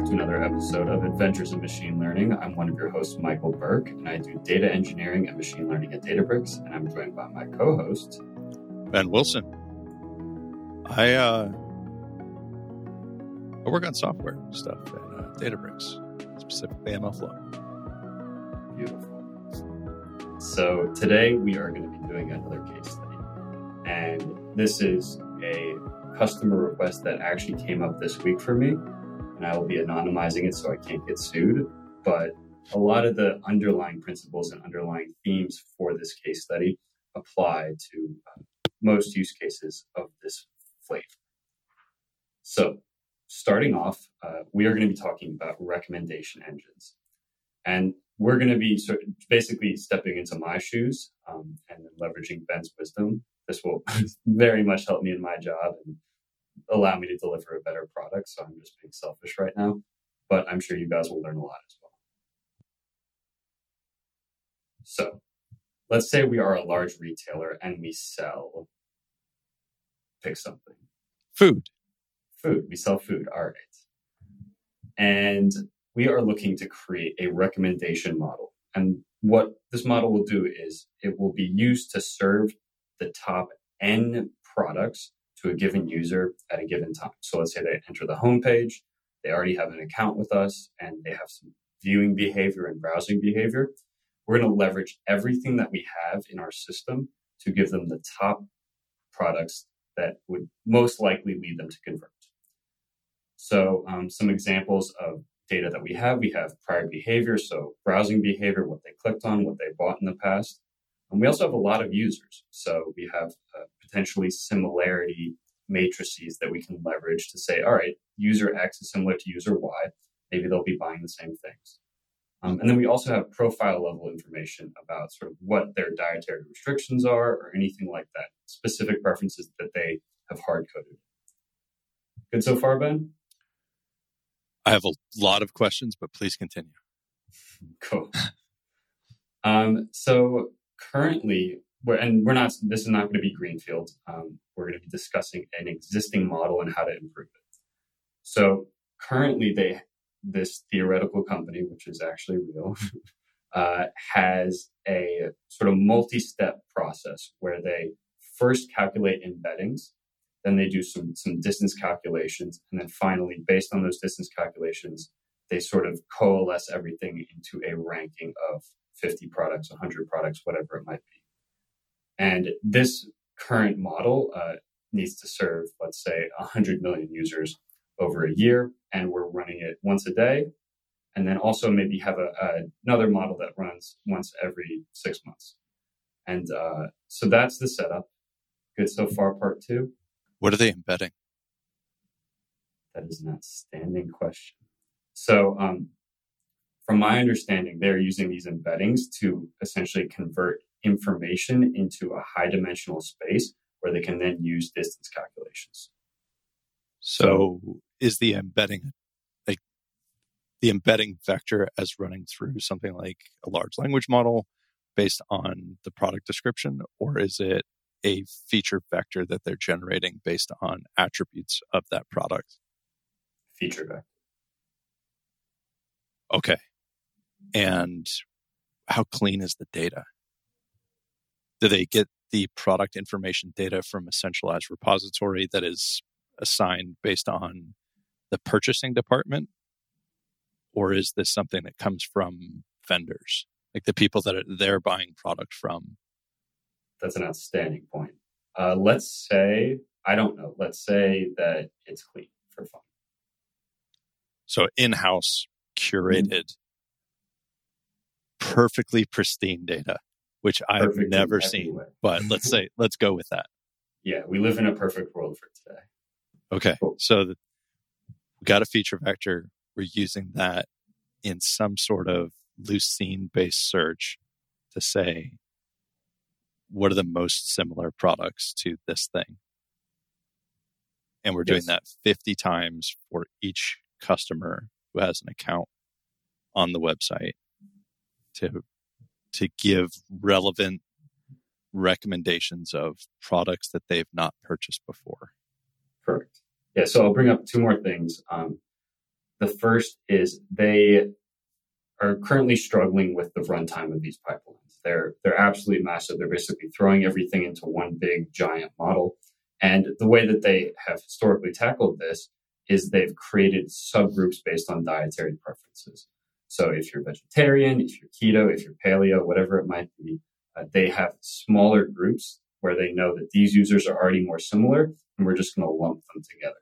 back to another episode of Adventures in Machine Learning. I'm one of your hosts, Michael Berk, and I do data engineering and machine learning at Databricks. And I'm joined by my co-host, Ben Wilson. I uh, I work on software stuff at uh, Databricks, specifically MLflow. Beautiful. So today we are going to be doing another case study, and this is a customer request that actually came up this week for me and I will be anonymizing it so I can't get sued. But a lot of the underlying principles and underlying themes for this case study apply to uh, most use cases of this flavor. So, starting off, uh, we are going to be talking about recommendation engines. And we're going to be sort of basically stepping into my shoes um, and leveraging Ben's wisdom. This will very much help me in my job and allow me to deliver a better product. So I'm just being selfish right now, but I'm sure you guys will learn a lot as well. So let's say we are a large retailer and we sell, pick something. Food. Food. We sell food. All right. And we are looking to create a recommendation model. And what this model will do is it will be used to serve the top N products to a given user at a given time. So let's say they enter the homepage, they already have an account with us, and they have some viewing behavior and browsing behavior. We're going to leverage everything that we have in our system to give them the top products that would most likely lead them to convert. So, um, some examples of data that we have we have prior behavior, so browsing behavior, what they clicked on, what they bought in the past. And we also have a lot of users. So, we have uh, potentially similarity matrices that we can leverage to say, all right, user X is similar to user Y. Maybe they'll be buying the same things. Um, and then we also have profile level information about sort of what their dietary restrictions are or anything like that, specific preferences that they have hard coded. Good so far, Ben? I have a lot of questions, but please continue. cool. Um, so currently, we're, and we're not, this is not going to be greenfield. Um, we're going to be discussing an existing model and how to improve it. So currently they, this theoretical company, which is actually real, uh, has a sort of multi-step process where they first calculate embeddings, then they do some, some distance calculations, and then finally, based on those distance calculations, they sort of coalesce everything into a ranking of 50 products, 100 products, whatever it might be. And this current model uh, needs to serve, let's say, 100 million users over a year, and we're running it once a day. And then also maybe have a, a another model that runs once every six months. And uh, so that's the setup. Good so far, part two. What are they embedding? That is an outstanding question. So, um, from my understanding, they're using these embeddings to essentially convert information into a high dimensional space where they can then use distance calculations. So, is the embedding like the embedding vector as running through something like a large language model based on the product description, or is it a feature vector that they're generating based on attributes of that product? Feature vector. Okay. And how clean is the data? Do they get the product information data from a centralized repository that is assigned based on the purchasing department? Or is this something that comes from vendors, like the people that are, they're buying product from? That's an outstanding point. Uh, let's say, I don't know, let's say that it's clean for fun. So in house, curated, mm-hmm. perfectly pristine data which I've never seen. But let's say let's go with that. Yeah, we live in a perfect world for today. Okay, cool. so the, we got a feature vector. We're using that in some sort of Lucene based search to say what are the most similar products to this thing. And we're doing yes. that 50 times for each customer who has an account on the website to to give relevant recommendations of products that they've not purchased before. Correct. Yeah. So I'll bring up two more things. Um, The first is they are currently struggling with the runtime of these pipelines. They're they're absolutely massive. They're basically throwing everything into one big giant model. And the way that they have historically tackled this is they've created subgroups based on dietary preferences. So if you're vegetarian, if you're keto, if you're paleo, whatever it might be, uh, they have smaller groups where they know that these users are already more similar and we're just going to lump them together.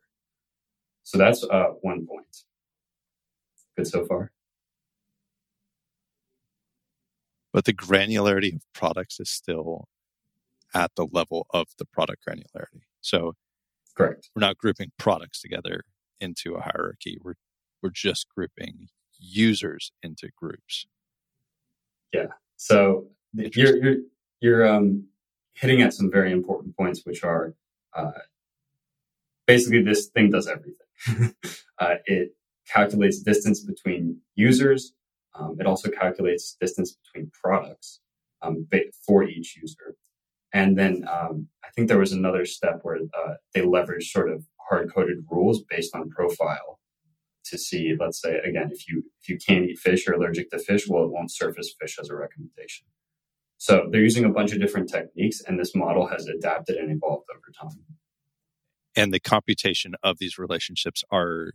So that's uh, one point. Good so far. But the granularity of products is still at the level of the product granularity. So correct. We're not grouping products together into a hierarchy. We're we're just grouping users into groups. Yeah. So you're you're you're um, hitting at some very important points, which are uh, basically this thing does everything. uh, it calculates distance between users. Um, it also calculates distance between products um, for each user. And then um, I think there was another step where uh, they leveraged sort of hard coded rules based on profile to see, let's say, again, if you if you can't eat fish or allergic to fish, well, it won't surface fish as a recommendation. So they're using a bunch of different techniques, and this model has adapted and evolved over time. And the computation of these relationships are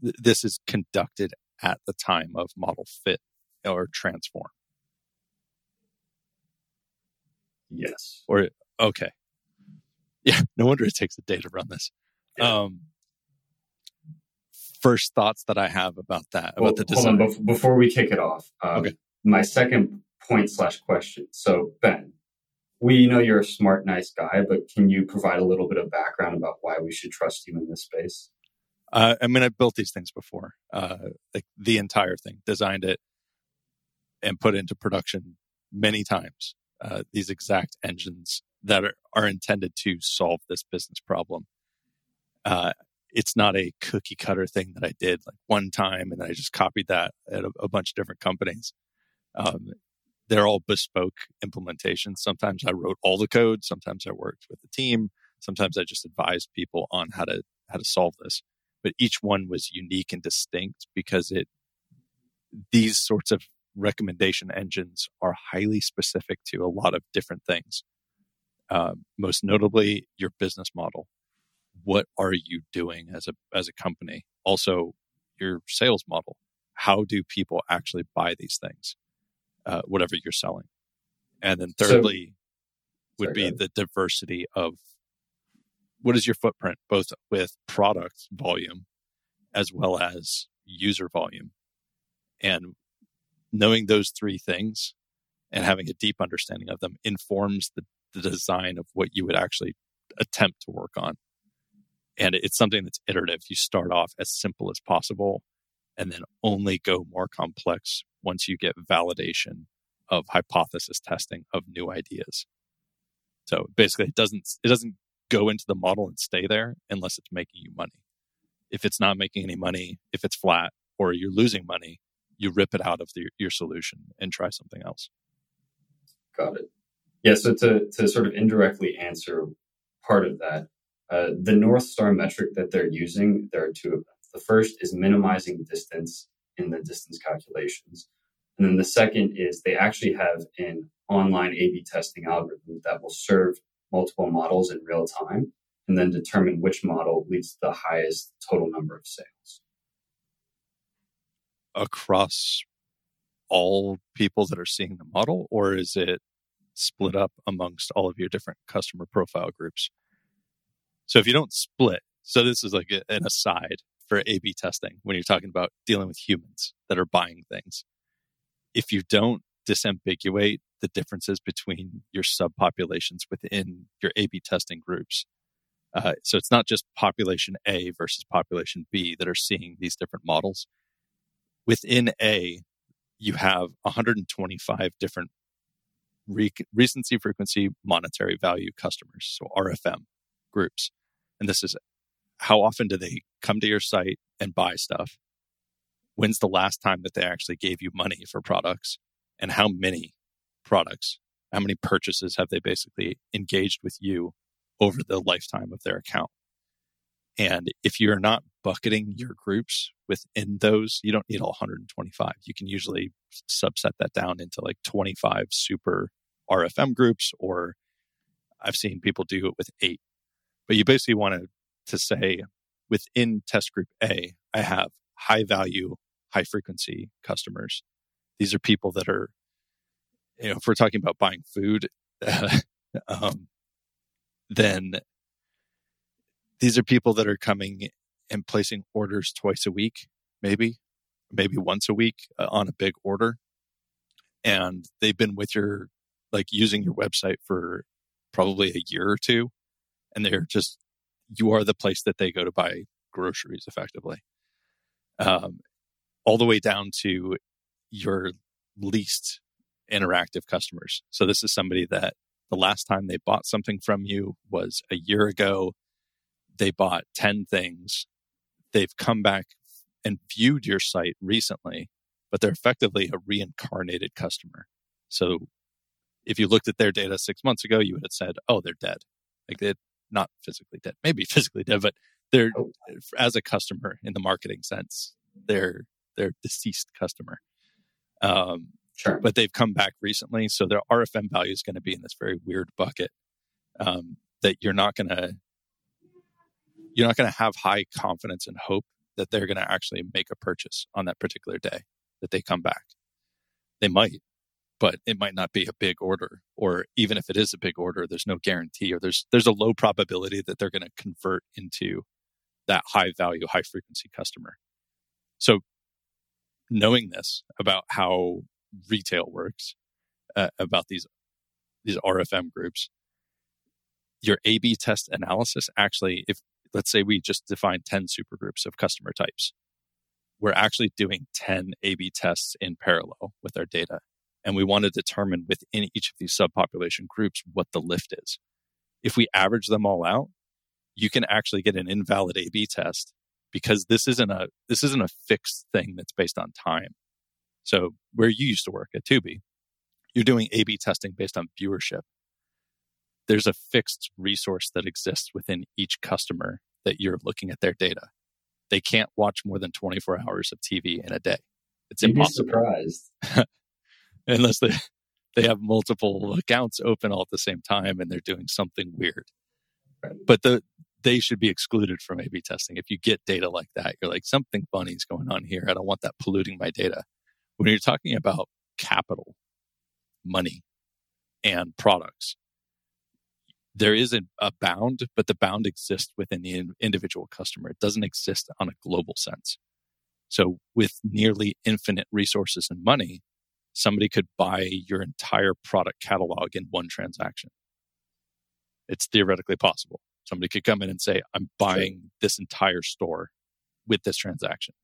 this is conducted at the time of model fit or transform. Yes. Or okay. Yeah, no wonder it takes a day to run this. Yeah. Um, first thoughts that I have about that well, about the design. On, before we kick it off. Um, okay. My second point slash question. So Ben, we know you're a smart, nice guy, but can you provide a little bit of background about why we should trust you in this space? Uh, I mean, I've built these things before, uh, like the entire thing, designed it and put into production many times. Uh, these exact engines that are, are intended to solve this business problem. Uh, it's not a cookie cutter thing that I did like one time and I just copied that at a, a bunch of different companies. Um, they're all bespoke implementations. Sometimes I wrote all the code. Sometimes I worked with the team. Sometimes I just advised people on how to how to solve this. But each one was unique and distinct because it these sorts of recommendation engines are highly specific to a lot of different things. Uh, most notably, your business model. What are you doing as a as a company? Also, your sales model. How do people actually buy these things? uh, whatever you're selling. And then thirdly so, would sorry, be the diversity of what is your footprint, both with product volume as well as user volume. And knowing those three things and having a deep understanding of them informs the, the design of what you would actually attempt to work on. And it's something that's iterative. You start off as simple as possible and then only go more complex once you get validation of hypothesis testing of new ideas. So basically it doesn't it doesn't go into the model and stay there unless it's making you money. If it's not making any money, if it's flat or you're losing money, you rip it out of the, your solution and try something else. Got it. Yeah. So to, to sort of indirectly answer part of that, uh, the North Star metric that they're using, there are two of them. The first is minimizing distance in the distance calculations. And then the second is they actually have an online A B testing algorithm that will serve multiple models in real time and then determine which model leads to the highest total number of sales. Across all people that are seeing the model, or is it split up amongst all of your different customer profile groups? So if you don't split, so this is like an aside for A B testing when you're talking about dealing with humans that are buying things. If you don't disambiguate the differences between your subpopulations within your A B testing groups, uh, so it's not just population A versus population B that are seeing these different models. Within A, you have 125 different re- recency, frequency, monetary value customers, so RFM groups. And this is how often do they come to your site and buy stuff? When's the last time that they actually gave you money for products? And how many products, how many purchases have they basically engaged with you over the lifetime of their account? And if you're not bucketing your groups within those, you don't need all 125. You can usually subset that down into like 25 super RFM groups, or I've seen people do it with eight. But you basically want to, say within test group A, I have high value, high frequency customers. These are people that are, you know, if we're talking about buying food, um, then these are people that are coming and placing orders twice a week, maybe, maybe once a week uh, on a big order. And they've been with your, like using your website for probably a year or two. And they're just, you are the place that they go to buy groceries effectively. Um, all the way down to your least interactive customers. So this is somebody that the last time they bought something from you was a year ago. They bought 10 things. They've come back and viewed your site recently, but they're effectively a reincarnated customer. So if you looked at their data six months ago, you would have said, oh, they're dead. Like they're not physically dead, maybe physically dead, but they're oh. as a customer in the marketing sense, they're they're deceased customer. Um, sure. But they've come back recently, so their RFM value is going to be in this very weird bucket um, that you're not going to you're not going to have high confidence and hope that they're going to actually make a purchase on that particular day that they come back. They might, but it might not be a big order or even if it is a big order there's no guarantee or there's there's a low probability that they're going to convert into that high value high frequency customer. So knowing this about how retail works uh, about these these rfm groups your a b test analysis actually if let's say we just define 10 supergroups of customer types we're actually doing 10 a b tests in parallel with our data and we want to determine within each of these subpopulation groups what the lift is. If we average them all out, you can actually get an invalid A B test because this isn't a this isn't a fixed thing that's based on time. So where you used to work at Tubi, you're doing A B testing based on viewership. There's a fixed resource that exists within each customer that you're looking at their data. They can't watch more than 24 hours of TV in a day. It's You'd impossible. Be surprised. unless they they have multiple accounts open all at the same time and they're doing something weird. But the they should be excluded from A/B testing. If you get data like that, you're like something funny is going on here. I don't want that polluting my data. When you're talking about capital, money, and products, there is a, a bound, but the bound exists within the individual customer. It doesn't exist on a global sense. So, with nearly infinite resources and money, somebody could buy your entire product catalog in one transaction. It's theoretically possible. Somebody could come in and say, I'm buying sure. this entire store with this transaction.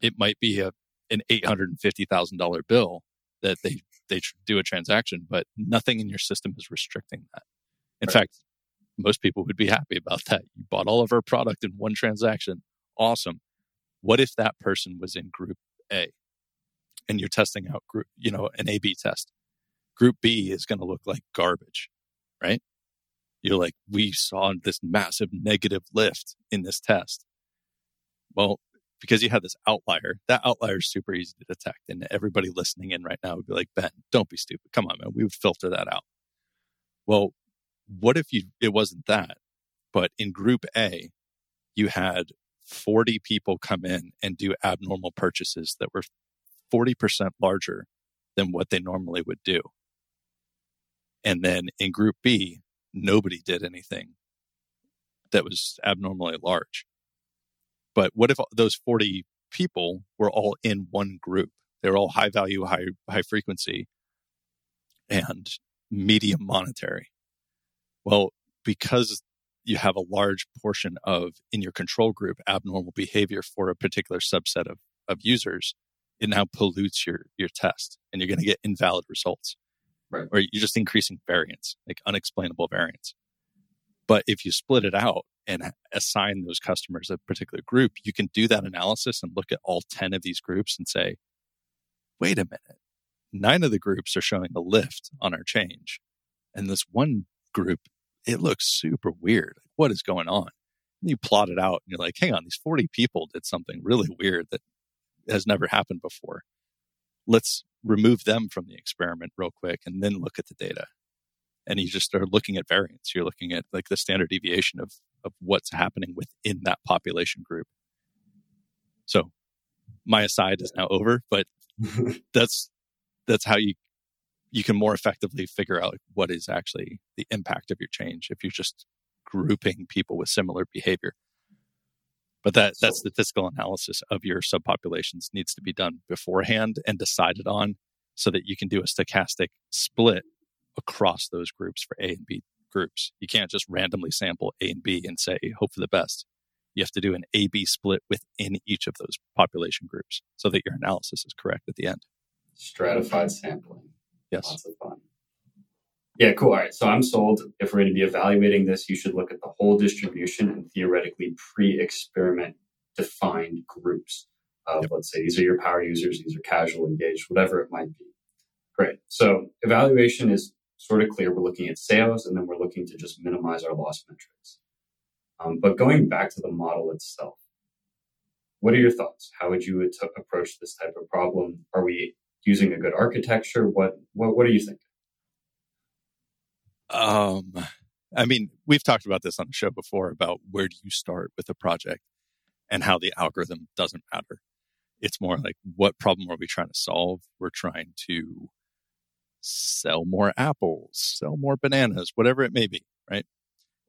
It might be a, an $850,000 bill that they, they do a transaction, but nothing in your system is restricting that. In right. fact, most people would be happy about that. You bought all of our product in one transaction. Awesome. What if that person was in group A? And you're testing out group, you know, an A B test. Group B is going to look like garbage, right? You're like, we saw this massive negative lift in this test. Well, because you had this outlier, that outlier is super easy to detect. And everybody listening in right now would be like, Ben, don't be stupid. Come on, man. We would filter that out. Well, what if you, it wasn't that, but in group A, you had 40 people come in and do abnormal purchases that were 40% larger than what they normally would do. And then in group B, nobody did anything that was abnormally large. But what if those 40 people were all in one group? They were all high value, high, high frequency and medium monetary. Well, because you have a large portion of in your control group abnormal behavior for a particular subset of, of users, it now pollutes your your test and you're going to get invalid results right. or you're just increasing variance like unexplainable variance. But if you split it out and assign those customers a particular group you can do that analysis and look at all 10 of these groups and say wait a minute. Nine of the groups are showing a lift on our change and this one group it looks super weird. What is going on? You plot it out and you're like, hang on, these 40 people did something really weird that has never happened before. Let's remove them from the experiment real quick and then look at the data. And you just start looking at variance. You're looking at like the standard deviation of, of what's happening within that population group. So my aside is now over, but that's that's how you you can more effectively figure out what is actually the impact of your change if you're just grouping people with similar behavior. But that, that statistical analysis of your subpopulations needs to be done beforehand and decided on so that you can do a stochastic split across those groups for A and B groups. You can't just randomly sample A and B and say, hope for the best. You have to do an A B split within each of those population groups so that your analysis is correct at the end. Stratified sampling. Yes. Lots of fun. Yeah, cool. All right. So I'm sold. If we're going to be evaluating this, you should look at the whole distribution and theoretically pre experiment defined groups of, yep. let's say, these are your power users, these are casual engaged, whatever it might be. Great. So evaluation is sort of clear. We're looking at sales and then we're looking to just minimize our loss metrics. Um, but going back to the model itself, what are your thoughts? How would you approach this type of problem? Are we using a good architecture? What, what, what are you thinking? Um, I mean, we've talked about this on the show before about where do you start with a project and how the algorithm doesn't matter. It's more like what problem are we trying to solve? We're trying to sell more apples, sell more bananas, whatever it may be, right?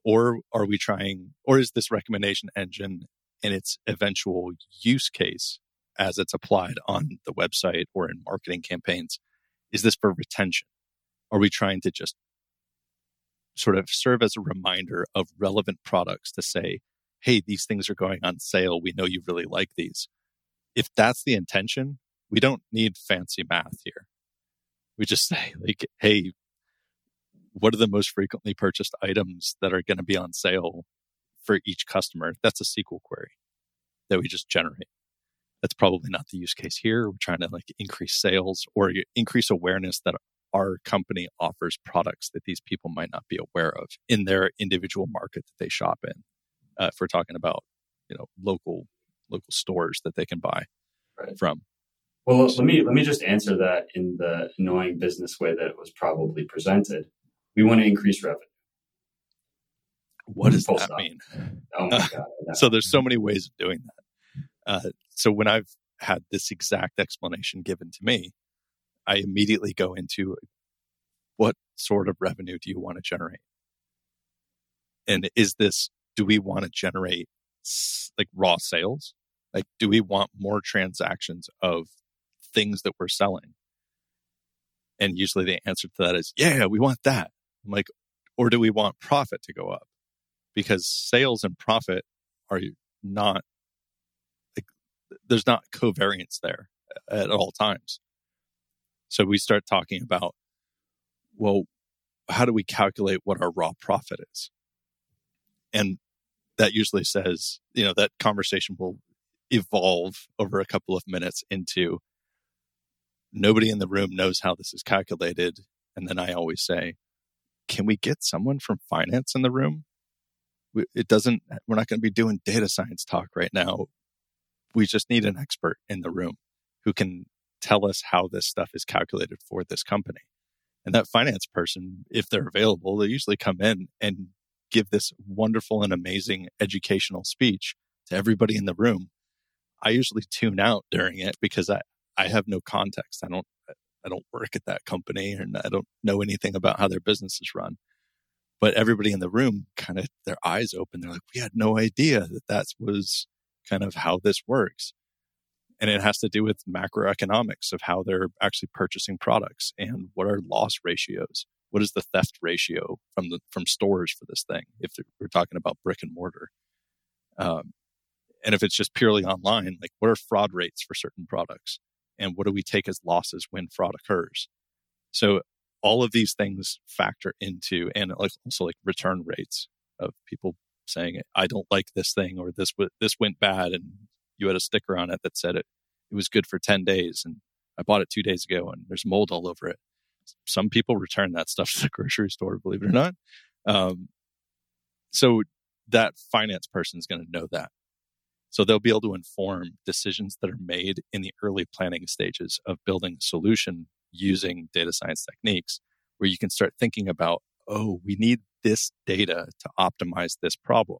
Or are we trying, or is this recommendation engine and its eventual use case as it's applied on the website or in marketing campaigns, is this for retention? Are we trying to just sort of serve as a reminder of relevant products to say, hey, these things are going on sale. We know you really like these. If that's the intention, we don't need fancy math here. We just say, like, hey, what are the most frequently purchased items that are going to be on sale for each customer? That's a SQL query that we just generate. That's probably not the use case here. We're trying to like increase sales or increase awareness that our company offers products that these people might not be aware of in their individual market that they shop in. Uh, if we're talking about, you know, local local stores that they can buy right. from. Well, let me let me just answer that in the annoying business way that it was probably presented. We want to increase revenue. What does Full that stop. mean? Oh my god! so there's so many ways of doing that. Uh, so when I've had this exact explanation given to me, I immediately go into what sort of revenue do you want to generate? And is this, do we want to generate like raw sales? Like, do we want more transactions of things that we're selling? And usually the answer to that is, yeah, we want that. I'm like, or do we want profit to go up? Because sales and profit are not, like, there's not covariance there at all times. So we start talking about, well, how do we calculate what our raw profit is? And that usually says, you know, that conversation will evolve over a couple of minutes into nobody in the room knows how this is calculated. And then I always say, can we get someone from finance in the room? It doesn't, we're not going to be doing data science talk right now. We just need an expert in the room who can tell us how this stuff is calculated for this company. And that finance person, if they're available, they usually come in and give this wonderful and amazing educational speech to everybody in the room. I usually tune out during it because I, I have no context. I don't I don't work at that company and I don't know anything about how their business is run. But everybody in the room kind of their eyes open. They're like, we had no idea that that was kind of how this works and it has to do with macroeconomics of how they're actually purchasing products and what are loss ratios. What is the theft ratio from the from stores for this thing if we're talking about brick and mortar? Um, and if it's just purely online like what are fraud rates for certain products? And what do we take as losses when fraud occurs? So all of these things factor into and like also like return rates of people saying i don't like this thing or this this went bad and you had a sticker on it that said it it was good for 10 days and I bought it 2 days ago and there's mold all over it. Some people return that stuff to the grocery store, believe it or not. Um, so that finance person is going to know that. So they'll be able to inform decisions that are made in the early planning stages of building a solution using data science techniques, where you can start thinking about, oh, we need this data to optimize this problem.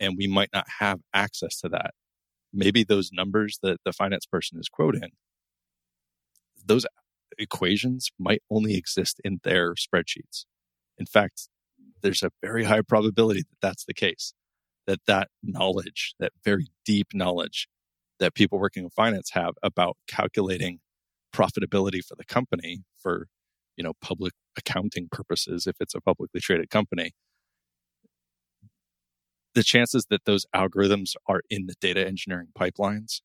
And we might not have access to that. Maybe those numbers that the finance person is quoting, those equations might only exist in their spreadsheets. In fact, there's a very high probability that that's the case. That that knowledge, that very deep knowledge that people working in finance have about calculating profitability for the company for, you know, public accounting purposes if it's a publicly traded company. The chances that those algorithms are in the data engineering pipelines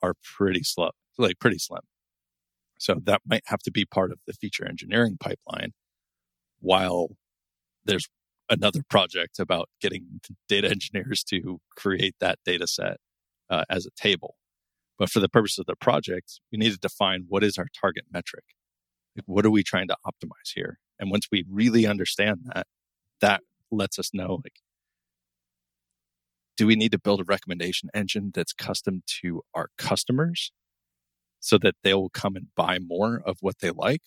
are pretty slow, like pretty slim. So that might have to be part of the feature engineering pipeline while there's another project about getting data engineers to create that data set uh, as a table. But for the purpose of the project, we need to define what is our target metric. Like, what are we trying to optimize here? And once we really understand that, that lets us know like, do we need to build a recommendation engine that's custom to our customers so that they will come and buy more of what they like?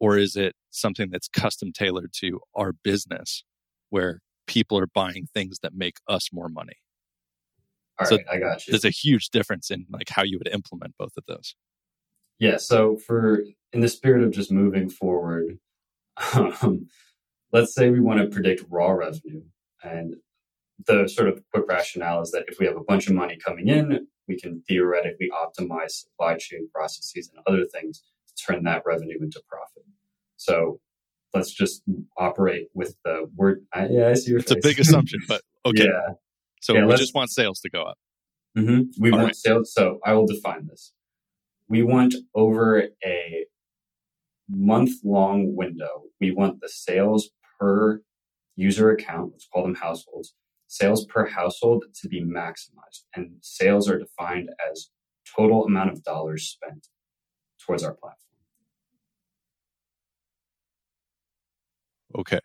Or is it something that's custom tailored to our business where people are buying things that make us more money? All so right, I got you. There's a huge difference in like how you would implement both of those. Yeah. So for in the spirit of just moving forward, um, let's say we want to predict raw revenue, and the sort of quick rationale is that if we have a bunch of money coming in, we can theoretically optimize supply chain processes and other things to turn that revenue into profit. So let's just operate with the word. I, yeah, I see your. It's face. a big assumption, but okay. yeah. So yeah, we just want sales to go up. Mm-hmm. We All want right. sales. So I will define this. We want over a month long window. We want the sales per user account. Let's call them households. Sales per household to be maximized, and sales are defined as total amount of dollars spent towards our platform. Okay.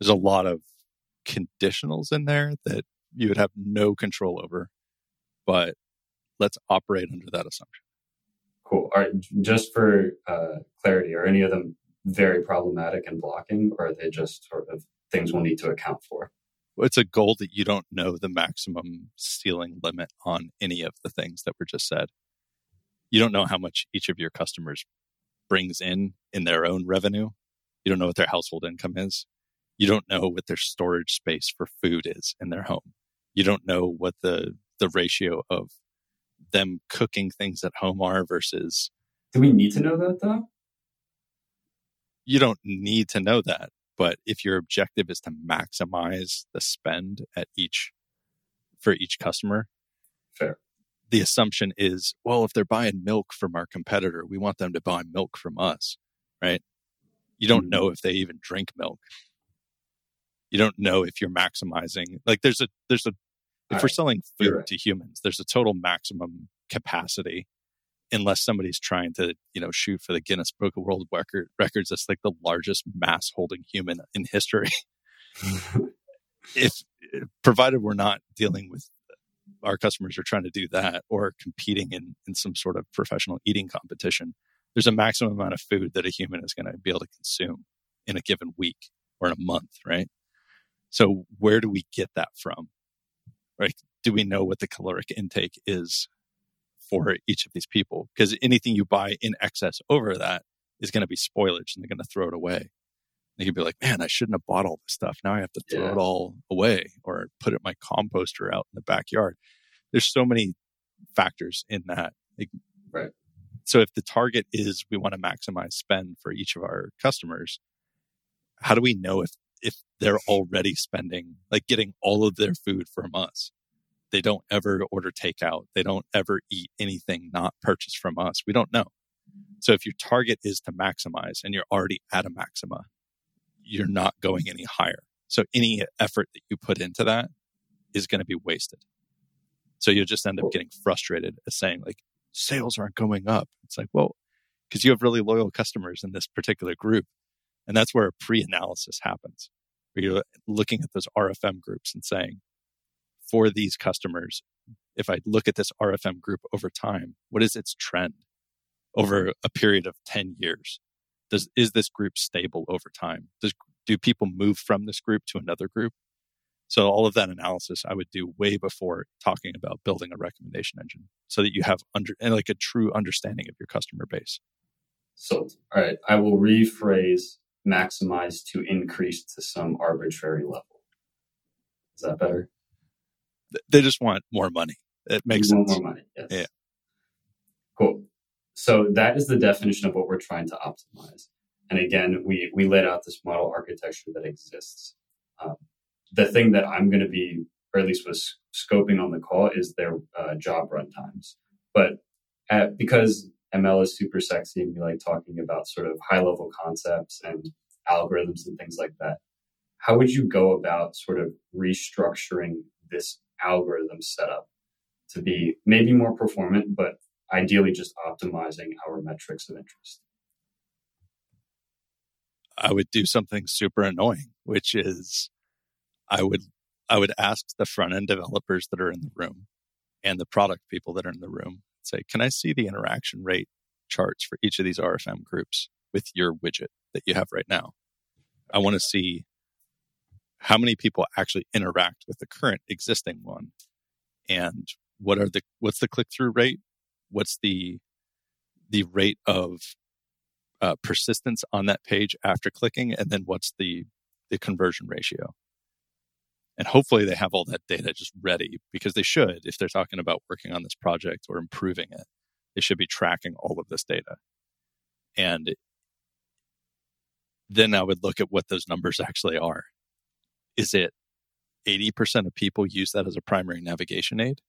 There's a lot of conditionals in there that you would have no control over, but let's operate under that assumption. Cool. All right. Just for uh, clarity, are any of them very problematic and blocking, or are they just sort of things we'll need to account for? It's a goal that you don't know the maximum ceiling limit on any of the things that were just said. You don't know how much each of your customers brings in in their own revenue. You don't know what their household income is. You don't know what their storage space for food is in their home. You don't know what the the ratio of them cooking things at home are versus. Do we need to know that though? You don't need to know that, but if your objective is to maximize the spend at each for each customer, fair. The assumption is, well, if they're buying milk from our competitor, we want them to buy milk from us, right? You don't mm-hmm. know if they even drink milk. You don't know if you're maximizing. Like there's a there's a if All we're right. selling food right. to humans, there's a total maximum capacity unless somebody's trying to, you know, shoot for the Guinness Book of World Record, Records. That's like the largest mass holding human in history. if provided we're not dealing with uh, our customers are trying to do that or competing in, in some sort of professional eating competition, there's a maximum amount of food that a human is going to be able to consume in a given week or in a month, right? So where do we get that from? Right? Do we know what the caloric intake is for each of these people? Because anything you buy in excess over that is going to be spoilage and they're going to throw it away. And you'd be like, man, I shouldn't have bought all this stuff. Now I have to throw yeah. it all away or put it in my composter out in the backyard. There's so many factors in that. Like, right. So if the target is we want to maximize spend for each of our customers, how do we know if if they're already spending like getting all of their food from us? They don't ever order takeout. They don't ever eat anything not purchased from us. We don't know. So if your target is to maximize and you're already at a maxima, you're not going any higher. So any effort that you put into that is going to be wasted. So you'll just end up getting frustrated as saying like, sales aren't going up. It's like, well, because you have really loyal customers in this particular group. And that's where a pre analysis happens. where you're looking at those RFM groups and saying, for these customers, if I look at this RFM group over time, what is its trend over a period of 10 years? Does, is this group stable over time? Does, do people move from this group to another group? So all of that analysis I would do way before talking about building a recommendation engine so that you have under and like a true understanding of your customer base. So, all right, I will rephrase maximize to increase to some arbitrary level. Is that better? They just want more money. It makes sense. More money. Yes. Yeah. Cool. So that is the definition of what we're trying to optimize. And again, we we laid out this model architecture that exists. Um, the thing that I'm going to be, or at least was scoping on the call, is their uh, job run times. But at, because ML is super sexy and we like talking about sort of high level concepts and algorithms and things like that, how would you go about sort of restructuring this algorithm set up to be maybe more performant, but ideally just optimizing our metrics of interest? I would do something super annoying, which is I would I would ask the front end developers that are in the room and the product people that are in the room, say, can I see the interaction rate charts for each of these RFM groups with your widget that you have right now? I want to see how many people actually interact with the current existing one? And what are the what's the click through rate? What's the the rate of uh, persistence on that page after clicking? And then what's the the conversion ratio? And hopefully they have all that data just ready because they should if they're talking about working on this project or improving it they should be tracking all of this data. And then i would look at what those numbers actually are is it 80% of people use that as a primary navigation aid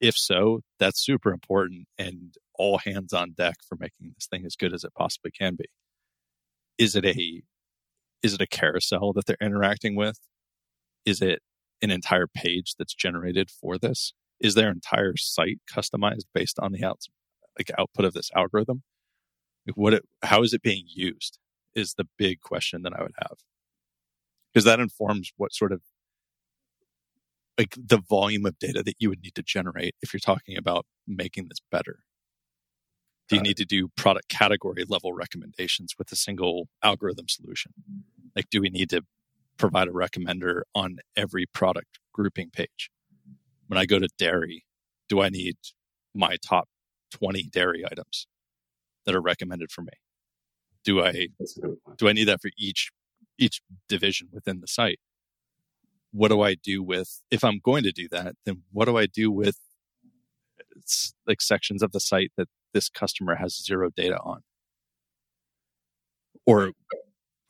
if so that's super important and all hands on deck for making this thing as good as it possibly can be is it a is it a carousel that they're interacting with is it an entire page that's generated for this? Is their entire site customized based on the like output of this algorithm? What it, how is it being used is the big question that I would have. Because that informs what sort of like the volume of data that you would need to generate if you're talking about making this better. Do you need to do product category level recommendations with a single algorithm solution? Like, do we need to provide a recommender on every product grouping page. When I go to dairy, do I need my top 20 dairy items that are recommended for me? Do I do I need that for each each division within the site? What do I do with if I'm going to do that, then what do I do with like sections of the site that this customer has zero data on? Or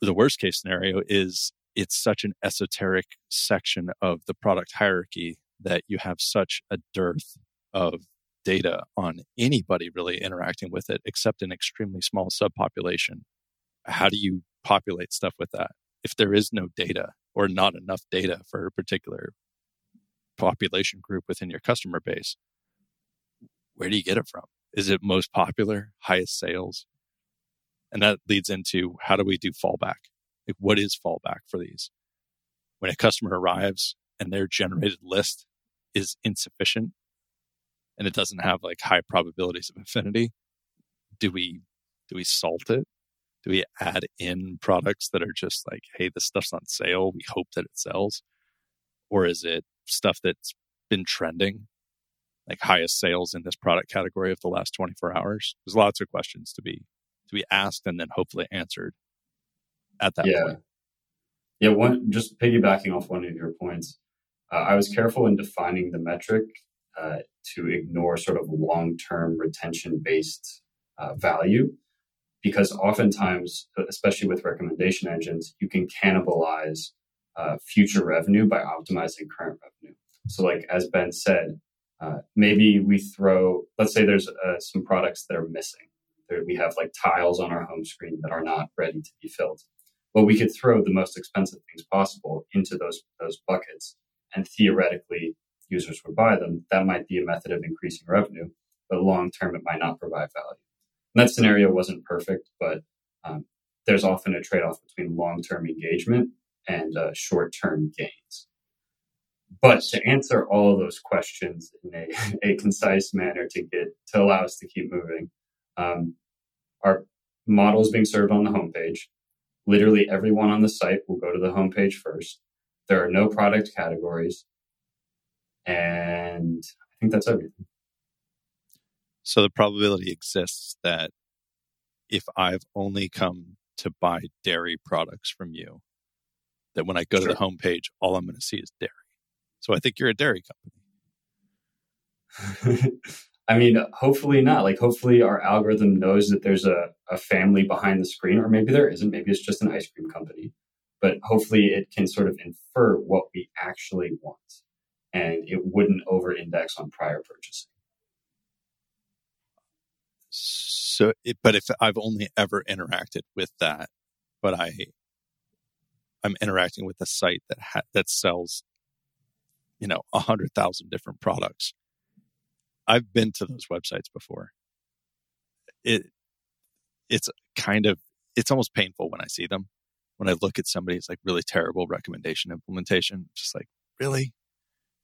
the worst case scenario is it's such an esoteric section of the product hierarchy that you have such a dearth of data on anybody really interacting with it except an extremely small subpopulation. How do you populate stuff with that? If there is no data or not enough data for a particular population group within your customer base, where do you get it from? Is it most popular, highest sales? And that leads into how do we do fallback? Like, what is fallback for these? When a customer arrives and their generated list is insufficient and it doesn't have like high probabilities of affinity, do we do we salt it? Do we add in products that are just like, hey, this stuff's on sale. We hope that it sells. Or is it stuff that's been trending, like highest sales in this product category of the last 24 hours? There's lots of questions to be to be asked and then hopefully answered at that yeah. point. Yeah, one just piggybacking off one of your points, uh, I was careful in defining the metric uh, to ignore sort of long-term retention-based uh, value, because oftentimes, especially with recommendation engines, you can cannibalize uh, future revenue by optimizing current revenue. So, like as Ben said, uh, maybe we throw, let's say there's uh, some products that are missing. There, we have like tiles on our home screen that are not ready to be filled But we could throw the most expensive things possible into those those buckets, and theoretically, users would buy them. That might be a method of increasing revenue, but long term, it might not provide value. And that scenario wasn't perfect, but um, there's often a trade off between long term engagement and uh, short term gains. But to answer all those questions in a, a concise manner to get to allow us to keep moving, um, our model is being served on the homepage. Literally everyone on the site will go to the homepage first. There are no product categories. And I think that's everything. So the probability exists that if I've only come to buy dairy products from you, that when I go sure. to the homepage, all I'm going to see is dairy. So I think you're a dairy company. I mean, hopefully not. Like, hopefully our algorithm knows that there's a, a family behind the screen, or maybe there isn't. Maybe it's just an ice cream company. But hopefully it can sort of infer what we actually want and it wouldn't over index on prior purchasing. So, it, but if I've only ever interacted with that, but I, I'm interacting with a site that ha- that sells, you know, a hundred thousand different products. I've been to those websites before. It, it's kind of, it's almost painful when I see them. When I look at somebody's like really terrible recommendation implementation, just like, really?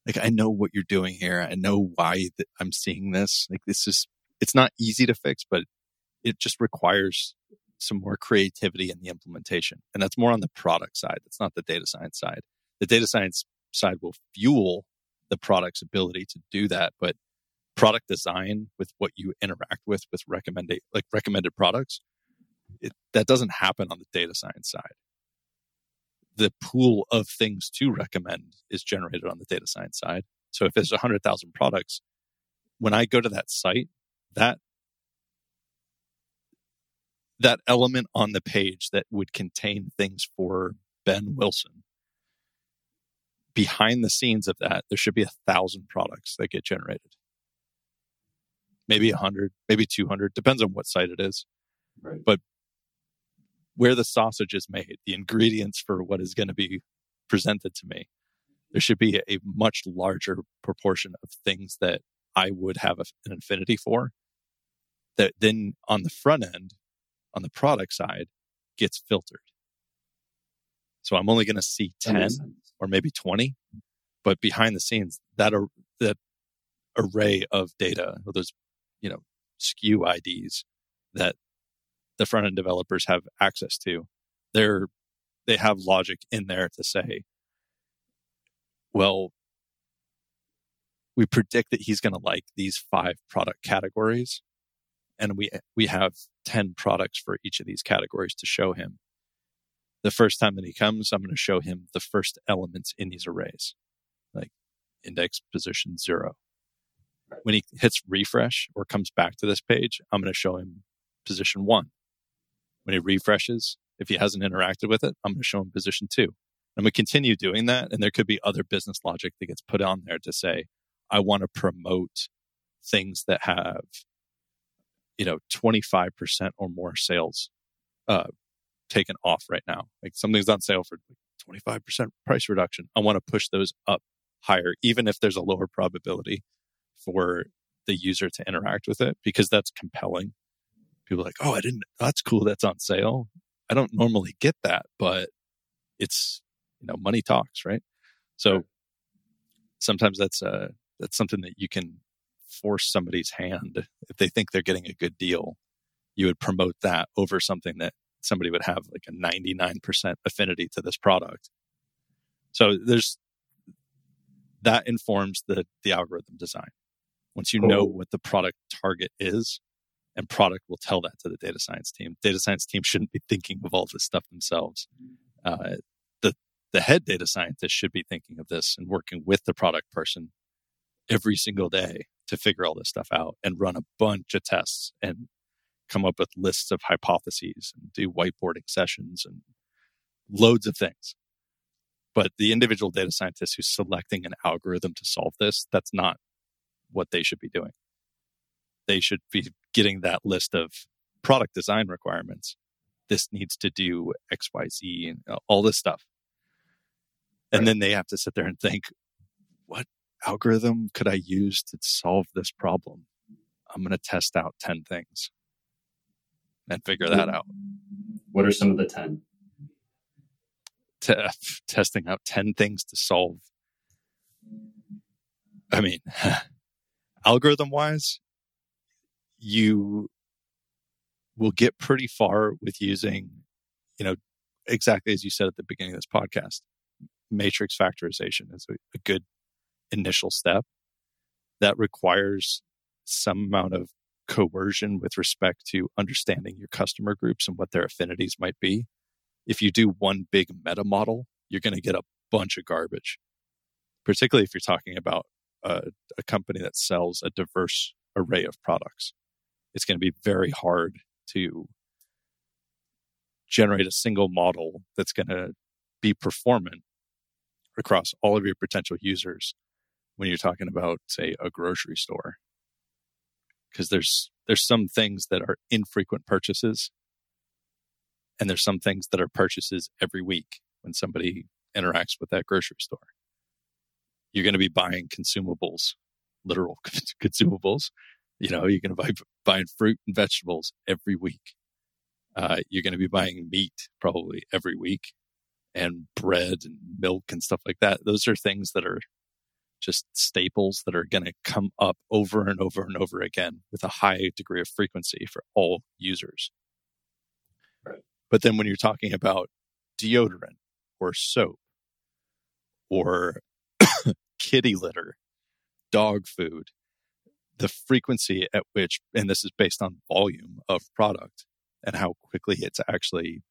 Like, I know what you're doing here. I know why th- I'm seeing this. Like, this is, it's not easy to fix, but it just requires some more creativity in the implementation. And that's more on the product side. It's not the data science side. The data science side will fuel the product's ability to do that. But product design with what you interact with, with recommended, like recommended products, it, that doesn't happen on the data science side. The pool of things to recommend is generated on the data science side. So if there's 100,000 products, when I go to that site, that that element on the page that would contain things for Ben Wilson. Behind the scenes of that, there should be a thousand products that get generated. Maybe a hundred, maybe 200, depends on what site it is. Right. But where the sausage is made, the ingredients for what is going to be presented to me, there should be a much larger proportion of things that I would have an affinity for that then on the front end on the product side gets filtered. So I'm only going to see 10 or maybe 20, but behind the scenes, that, ar- that array of data, those, you know, SKU IDs that the front end developers have access to, they're, they have logic in there to say, well, we predict that he's going to like these five product categories and we we have 10 products for each of these categories to show him. The first time that he comes i'm going to show him the first elements in these arrays like index position 0 when he hits refresh or comes back to this page i'm going to show him position 1 when he refreshes if he hasn't interacted with it i'm going to show him position 2 and we continue doing that and there could be other business logic that gets put on there to say i want to promote things that have you know 25% or more sales uh, taken off right now. Like something's on sale for 25% price reduction. I want to push those up higher even if there's a lower probability for the user to interact with it because that's compelling. People are like oh i didn't that's cool that's on sale. I don't normally get that but it's you know money talks right? So sometimes that's uh that's something that you can force somebody's hand. If they think they're getting a good deal you would promote that over something that somebody would have like a 99% affinity to this product. So there's that informs the the algorithm design. Once you know what the product target is and product will tell that to the data science team. Data science team shouldn't be thinking of all this stuff themselves. Uh, the the head data scientist should be thinking of this and working with the product person every single day to figure all this stuff out and run a bunch of tests and come up with lists of hypotheses and do whiteboarding sessions and loads of things. But the individual data scientist who's selecting an algorithm to solve this, that's not what they should be doing. They should be getting that list of product design requirements. This needs to do XYZ and uh, all this stuff. And right. then they have to sit there and think, what algorithm could I use to solve this problem? I'm going to test out 10 things and figure that out. What are some of the 10? te- testing out 10 things to solve. I mean, algorithm wise, you will get pretty far with using, you know, exactly as you said at the beginning of this podcast. Matrix factorization is a, a good initial step that requires some amount of coercion with respect to understanding your customer groups and what their affinities might be. If you do one big meta model, you're going to get a bunch of garbage, particularly if you're talking about a, a company that sells a diverse array of products. It's going to be very hard to generate a single model that's going to be performant across all of your potential users when you're talking about say a grocery store. Because there's there's some things that are infrequent purchases and there's some things that are purchases every week when somebody interacts with that grocery store. You're going to be buying consumables literal consumables. You know you're going to buy buying fruit and vegetables every week. Uh, you're going to be buying meat probably every week and bread and milk and stuff like that. Those are things that are just staples that are going to come up over and over and over again with a high degree of frequency for all users. Right. But then when you're talking about deodorant or soap or kitty litter, dog food, the frequency at which, and this is based on volume of product and how quickly it's actually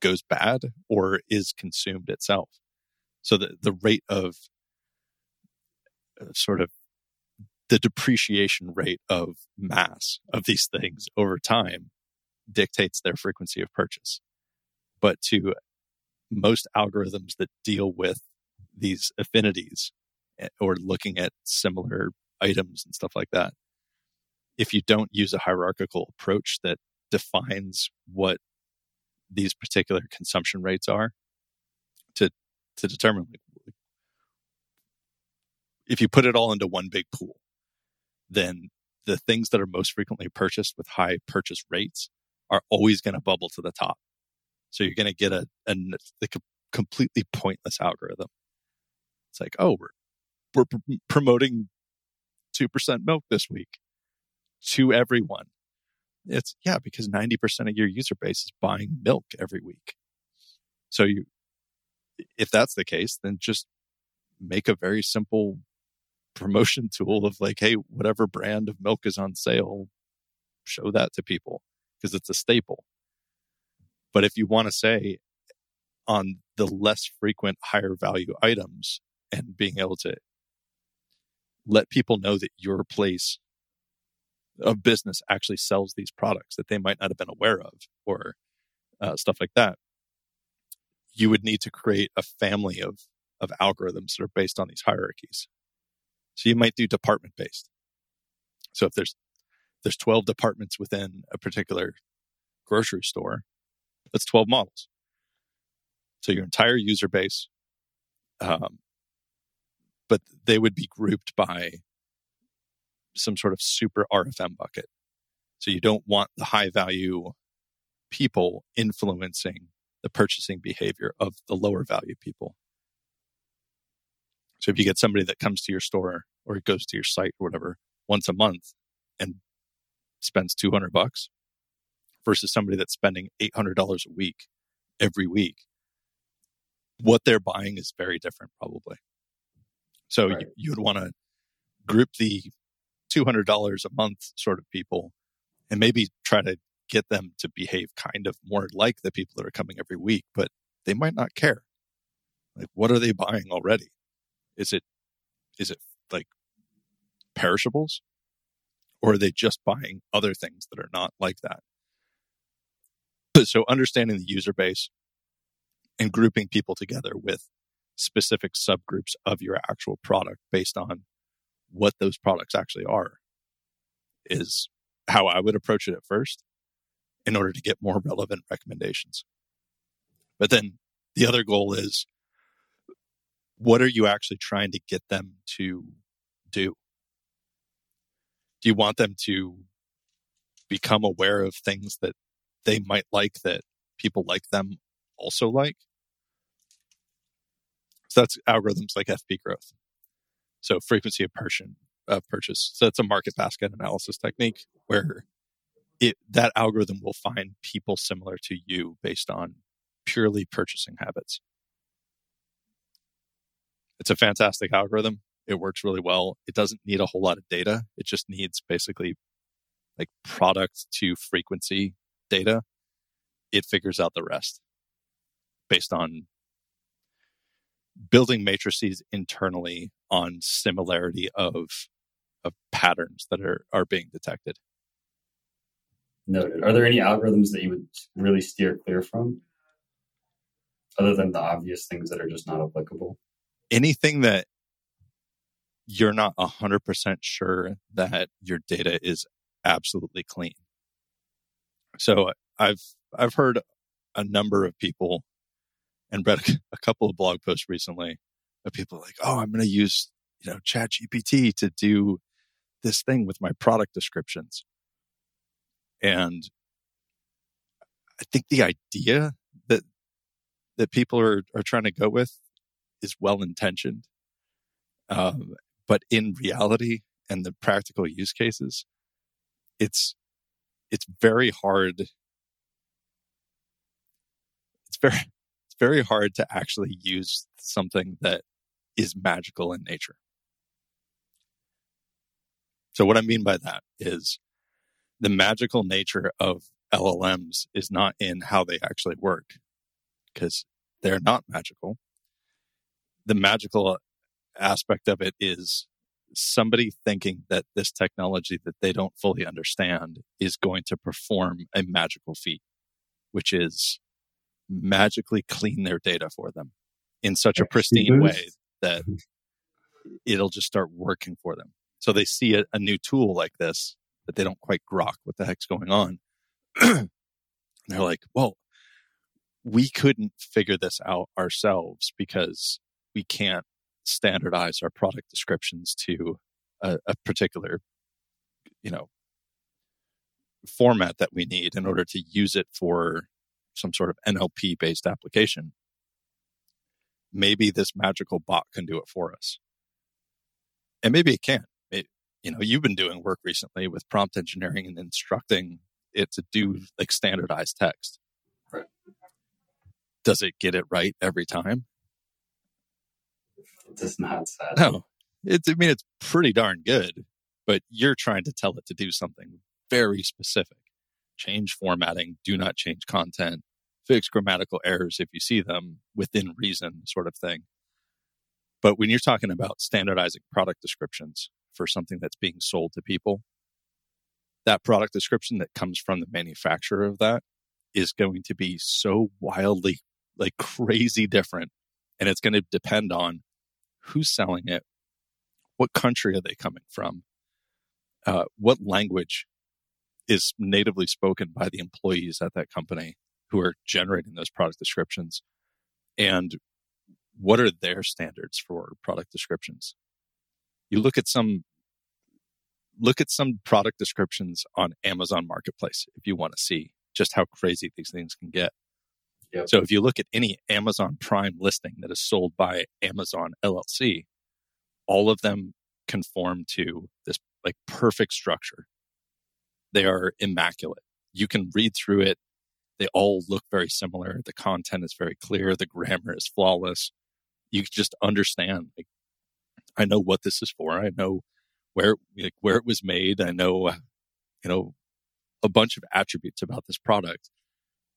goes bad or is consumed itself. So the, the rate of sort of the depreciation rate of mass of these things over time dictates their frequency of purchase. But to most algorithms that deal with these affinities eh, or looking at similar items and stuff like that, if you don't use a hierarchical approach that defines what these particular consumption rates are to to determine if you put it all into one big pool, then the things that are most frequently purchased with high purchase rates are always going to bubble to the top. So you're going to get a, a, a, completely pointless algorithm. It's like, oh, we're we're pr- promoting two percent milk this week to everyone. It's yeah, because ninety percent of your user base is buying milk every week. So you, if that's the case, then just make a very simple promotion tool of like, hey, whatever brand of milk is on sale, show that to people because it's a staple. But if you want to say on the less frequent, higher value items and being able to let people know that your place of business actually sells these products that they might not have been aware of or uh, stuff like that, you would need to create a family of, of algorithms that are based on these hierarchies. So you might do department based. So if there's there's 12 departments within a particular grocery store, that's 12 models. So your entire user base, um, but they would be grouped by some sort of super RFM bucket. So you don't want the high value people influencing the purchasing behavior of the lower value people. So if you get somebody that comes to your store or goes to your site or whatever once a month and spends 200 bucks versus somebody that's spending $800 a week every week, what they're buying is very different probably. So right. you, you would want to group the $200 a month sort of people and maybe try to get them to behave kind of more like the people that are coming every week, but they might not care. Like, what are they buying already? Is it is it like perishables? Or are they just buying other things that are not like that? So understanding the user base and grouping people together with specific subgroups of your actual product based on what those products actually are is how I would approach it at first in order to get more relevant recommendations. But then the other goal is what are you actually trying to get them to do? Do you want them to become aware of things that they might like that people like them also like? So that's algorithms like FP growth. So frequency of purchase, of purchase. So it's a market basket analysis technique where it, that algorithm will find people similar to you based on purely purchasing habits. It's a fantastic algorithm. It works really well. It doesn't need a whole lot of data. It just needs basically like product to frequency data. It figures out the rest based on building matrices internally on similarity of of patterns that are are being detected. Noted. Are there any algorithms that you would really steer clear from, other than the obvious things that are just not applicable? Anything that you're not 100% sure that your data is absolutely clean. So I've I've heard a number of people and read a couple of blog posts recently of people like, "Oh, I'm going to use you know Chat GPT to do this thing with my product descriptions," and I think the idea that that people are are trying to go with is well intentioned, um, but in reality and the practical use cases, it's it's very hard. It's very it's very hard to actually use something that is magical in nature. So, what I mean by that is the magical nature of LLMs is not in how they actually work, because they're not magical. The magical uh, aspect of it is somebody thinking that this technology that they don't fully understand is going to perform a magical feat, which is magically clean their data for them in such a pristine way that mm-hmm. it'll just start working for them. So they see a, a new tool like this that they don't quite grok what the heck's going on. they're like, well, we couldn't figure this out ourselves because we can't standardize our product descriptions to a, a particular, you know, format that we need in order to use it for some sort of NLP based application, maybe this magical bot can do it for us. And maybe it can. It, you know, you've been doing work recently with prompt engineering and instructing it to do like standardized text. Right. Does it get it right every time? Does not. Sadly. No, it's. I mean, it's pretty darn good, but you're trying to tell it to do something very specific. Change formatting. Do not change content fix grammatical errors if you see them within reason, sort of thing. But when you're talking about standardizing product descriptions for something that's being sold to people, that product description that comes from the manufacturer of that is going to be so wildly, like crazy different. And it's going to depend on who's selling it, what country are they coming from, uh, what language is natively spoken by the employees at that company who are generating those product descriptions and what are their standards for product descriptions? You look at some look at some product descriptions on amazon marketplace if you want to see just how crazy these things can get so if you look at any amazon prime listing that is sold by amazon llc all of them conform to this like perfect structure they are immaculate you can read through it they all look very similar. The content is very clear. The grammar is flawless. You just understand. Like, I know what this is for. I know where like, where it was made. I know, uh, you know, a bunch of attributes about this product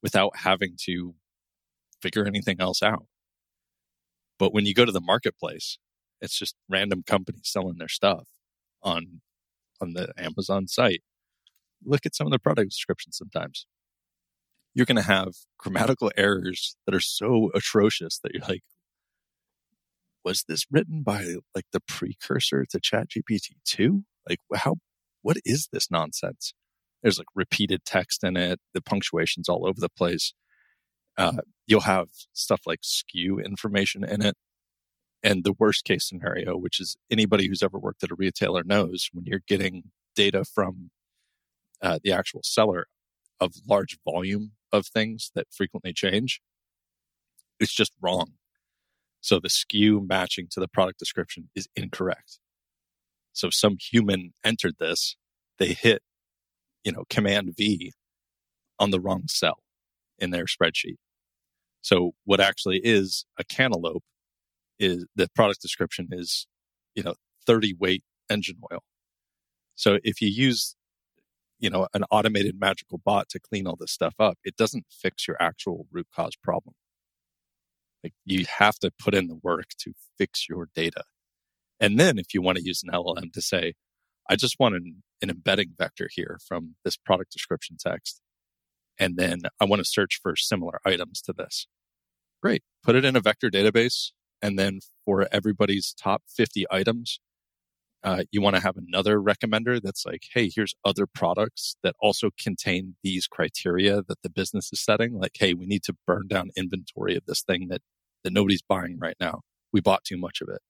without having to figure anything else out. But when you go to the marketplace, it's just random companies selling their stuff on on the Amazon site. Look at some of the product descriptions sometimes you're going to have grammatical errors that are so atrocious that you're like, was this written by like the precursor to ChatGPT 2? Like, how, what is this nonsense? There's like repeated text in it, the punctuation's all over the place. Uh, you'll have stuff like SKU information in it. And the worst case scenario, which is anybody who's ever worked at a retailer knows when you're getting data from uh, the actual seller of large volume of things that frequently change, it's just wrong. So the SKU matching to the product description is incorrect. So some human entered this, they hit, you know, command V on the wrong cell in their spreadsheet. So what actually is a cantaloupe is the product description is, you know, 30 weight engine oil. So if you use, you know, an automated magical bot to clean all this stuff up, it doesn't fix your actual root cause problem. Like you have to put in the work to fix your data. And then if you want to use an LLM to say, I just want an, an embedding vector here from this product description text. And then I want to search for similar items to this. Great. Put it in a vector database. And then for everybody's top 50 items, uh, you want to have another recommender that's like, hey, here's other products that also contain these criteria that the business is setting. Like, hey, we need to burn down inventory of this thing that, that nobody's buying right now. We bought too much of it.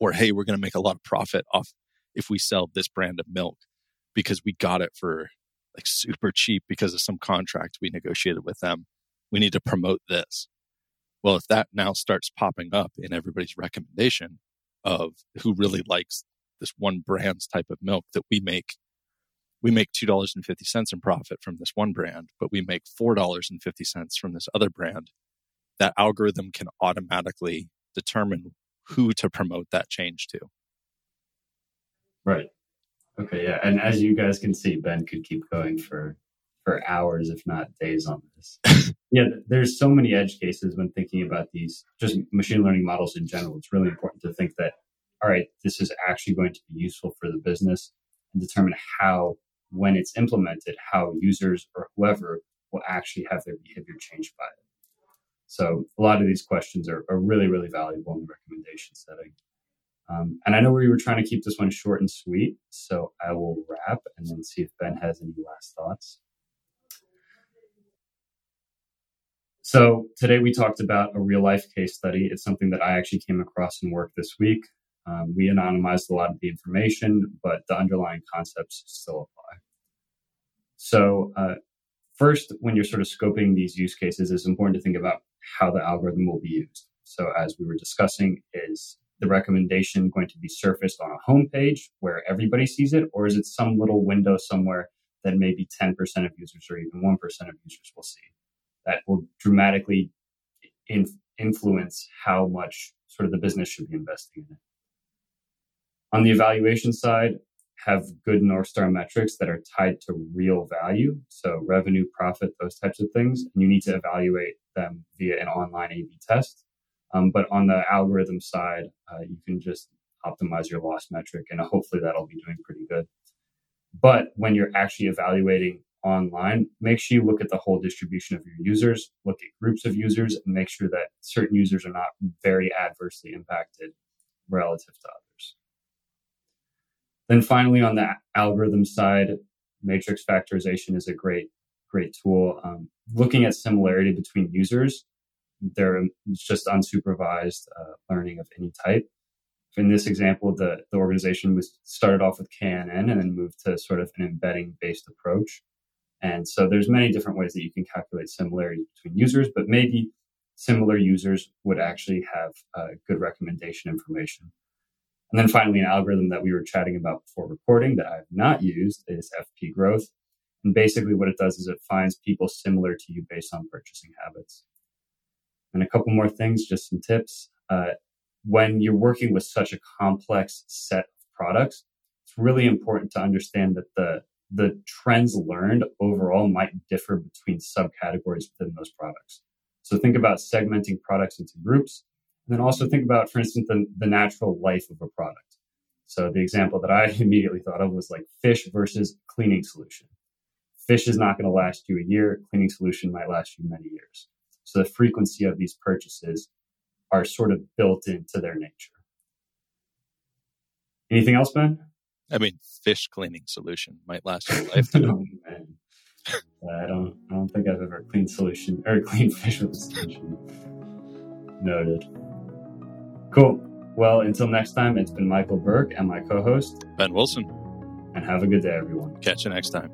Or, hey, we're going to make a lot of profit off if we sell this brand of milk because we got it for like super cheap because of some contract we negotiated with them. We need to promote this. Well, if that now starts popping up in everybody's recommendation of who really likes this one brand's type of milk that we make we make $2.50 in profit from this one brand, but we make $4.50 from this other brand. That algorithm can automatically determine who to promote that change to. Right. Okay. Yeah. And as you guys can see, Ben could keep going for for hours, if not days, on this. yeah, there's so many edge cases when thinking about these just machine learning models in general. It's really important to think that all right, this is actually going to be useful for the business and determine how, when it's implemented, how users or whoever will actually have their behavior changed by it. So a lot of these questions are, are really, really valuable in the recommendation setting. Um, and I know we were trying to keep this one short and sweet, so I will wrap and then see if Ben has any last thoughts. So today we talked about a real life case study. It's something that I actually came across in work this week. Um, we anonymized a lot of the information, but the underlying concepts still apply. So, uh, first, when you're sort of scoping these use cases, it's important to think about how the algorithm will be used. So, as we were discussing, is the recommendation going to be surfaced on a home page where everybody sees it, or is it some little window somewhere that maybe 10% of users or even 1% of users will see? That will dramatically in- influence how much sort of the business should be investing in it. On the evaluation side, have good North Star metrics that are tied to real value. So revenue, profit, those types of things. And you need to evaluate them via an online A B test. Um, but on the algorithm side, uh, you can just optimize your loss metric and hopefully that'll be doing pretty good. But when you're actually evaluating online, make sure you look at the whole distribution of your users, look at groups of users, and make sure that certain users are not very adversely impacted relative to others. Then finally, on the algorithm side, matrix factorization is a great, great tool. Um, looking at similarity between users, there it's just unsupervised uh, learning of any type. In this example, the, the organization was started off with KNN and then moved to sort of an embedding based approach. And so there's many different ways that you can calculate similarity between users, but maybe similar users would actually have uh, good recommendation information. And then finally, an algorithm that we were chatting about before recording that I've not used is FP growth. And basically what it does is it finds people similar to you based on purchasing habits. And a couple more things, just some tips. Uh, when you're working with such a complex set of products, it's really important to understand that the the trends learned overall might differ between subcategories within those products. So think about segmenting products into groups and then also think about, for instance, the, the natural life of a product. So the example that I immediately thought of was like fish versus cleaning solution. Fish is not going to last you a year. Cleaning solution might last you many years. So the frequency of these purchases are sort of built into their nature. Anything else, Ben? I mean, fish cleaning solution might last your lifetime. oh, man. I don't. I don't think I've ever cleaned solution or cleaned fish with a solution. Noted. Cool. Well, until next time, it's been Michael Berk and my co host, Ben Wilson. And have a good day, everyone. Catch you next time.